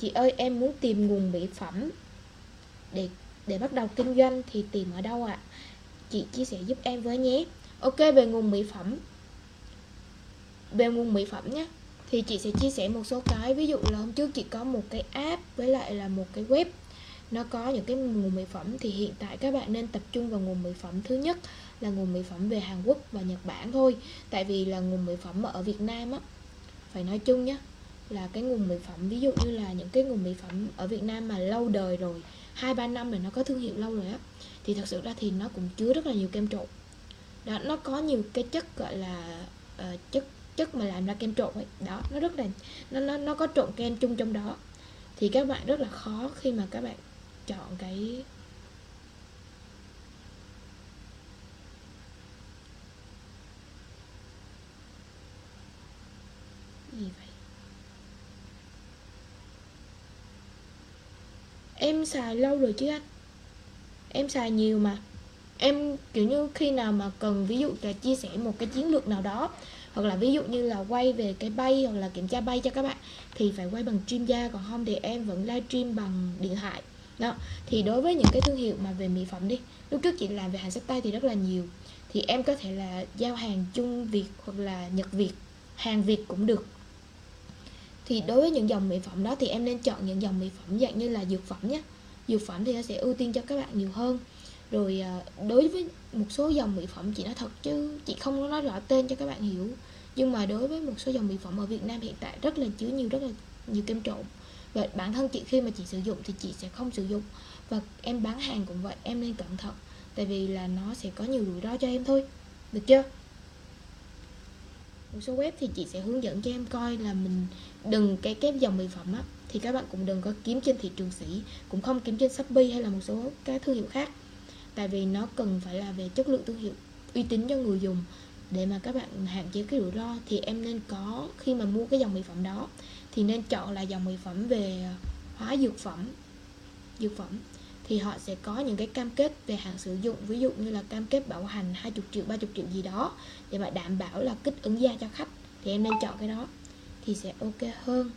chị ơi, em muốn tìm nguồn mỹ phẩm để để bắt đầu kinh doanh thì tìm ở đâu ạ? Chị chia sẻ giúp em với nhé. Ok, về nguồn mỹ phẩm. Về nguồn mỹ phẩm nhé, thì chị sẽ chia sẻ một số cái. Ví dụ là hôm trước chị có một cái app với lại là một cái web, nó có những cái nguồn mỹ phẩm thì hiện tại các bạn nên tập trung vào nguồn mỹ phẩm thứ nhất là nguồn mỹ phẩm về Hàn Quốc và Nhật Bản thôi. Tại vì là nguồn mỹ phẩm ở Việt Nam á, phải nói chung nhá là cái nguồn mỹ phẩm ví dụ như là những cái nguồn mỹ phẩm ở Việt Nam mà lâu đời rồi hai ba năm rồi nó có thương hiệu lâu rồi á thì thật sự ra thì nó cũng chứa rất là nhiều kem trộn. Đó nó có nhiều cái chất gọi là uh, chất chất mà làm ra kem trộn ấy. Đó nó rất là nó nó nó có trộn kem chung trong đó. Thì các bạn rất là khó khi mà các bạn chọn cái gì vậy? Em xài lâu rồi chứ anh? Em xài nhiều mà. Em, kiểu như, khi nào mà cần, ví dụ là chia sẻ một cái chiến lược nào đó, hoặc là ví dụ như là quay về cái bay, hoặc là kiểm tra bay cho các bạn, thì phải quay bằng stream ra còn không thì em vẫn livestream bằng điện thoại. Đó. Thì đối với những cái thương hiệu mà về mỹ phẩm đi, lúc trước chị làm về hàng sách tay thì rất là nhiều. Thì em có thể là giao hàng chung việt hoặc là nhật việt, hàng việt cũng được thì đối với những dòng mỹ phẩm đó thì em nên chọn những dòng mỹ phẩm dạng như là dược phẩm nhé dược phẩm thì nó sẽ ưu tiên cho các bạn nhiều hơn. Rồi à, đối với một số dòng mỹ phẩm chị nói thật chứ chị không có nói rõ tên cho các bạn hiểu. Nhưng mà đối với một số dòng mỹ phẩm ở Việt Nam hiện tại rất là chứa nhiều, rất là nhiều kem trộn. Và bản thân chị khi mà chị sử dụng thì chị sẽ không sử dụng. Và em bán hàng cũng vậy, em nên cẩn thận. Tại vì là nó sẽ có nhiều rủi ro cho em thôi. Được chưa? Một số web thì chị sẽ hướng dẫn cho em coi là mình đừng cái cái dòng mỹ phẩm á, thì các bạn cũng đừng có kiếm trên thị trường sỉ cũng không kiếm trên shopee hay là một số cái thương hiệu khác. Tại vì nó cần phải là về chất lượng thương hiệu, uy tín cho người dùng. Để mà các bạn hạn chế cái rủi ro thì em nên có, khi mà mua cái dòng mỹ phẩm đó, thì nên chọn là dòng mỹ phẩm về hóa dược phẩm dược phẩm thì họ sẽ có những cái cam kết về hạn sử dụng, ví dụ như là cam kết bảo hành 20 triệu 30 triệu gì đó để mà đảm bảo là kích ứng da cho khách thì em nên chọn cái đó thì sẽ ok hơn.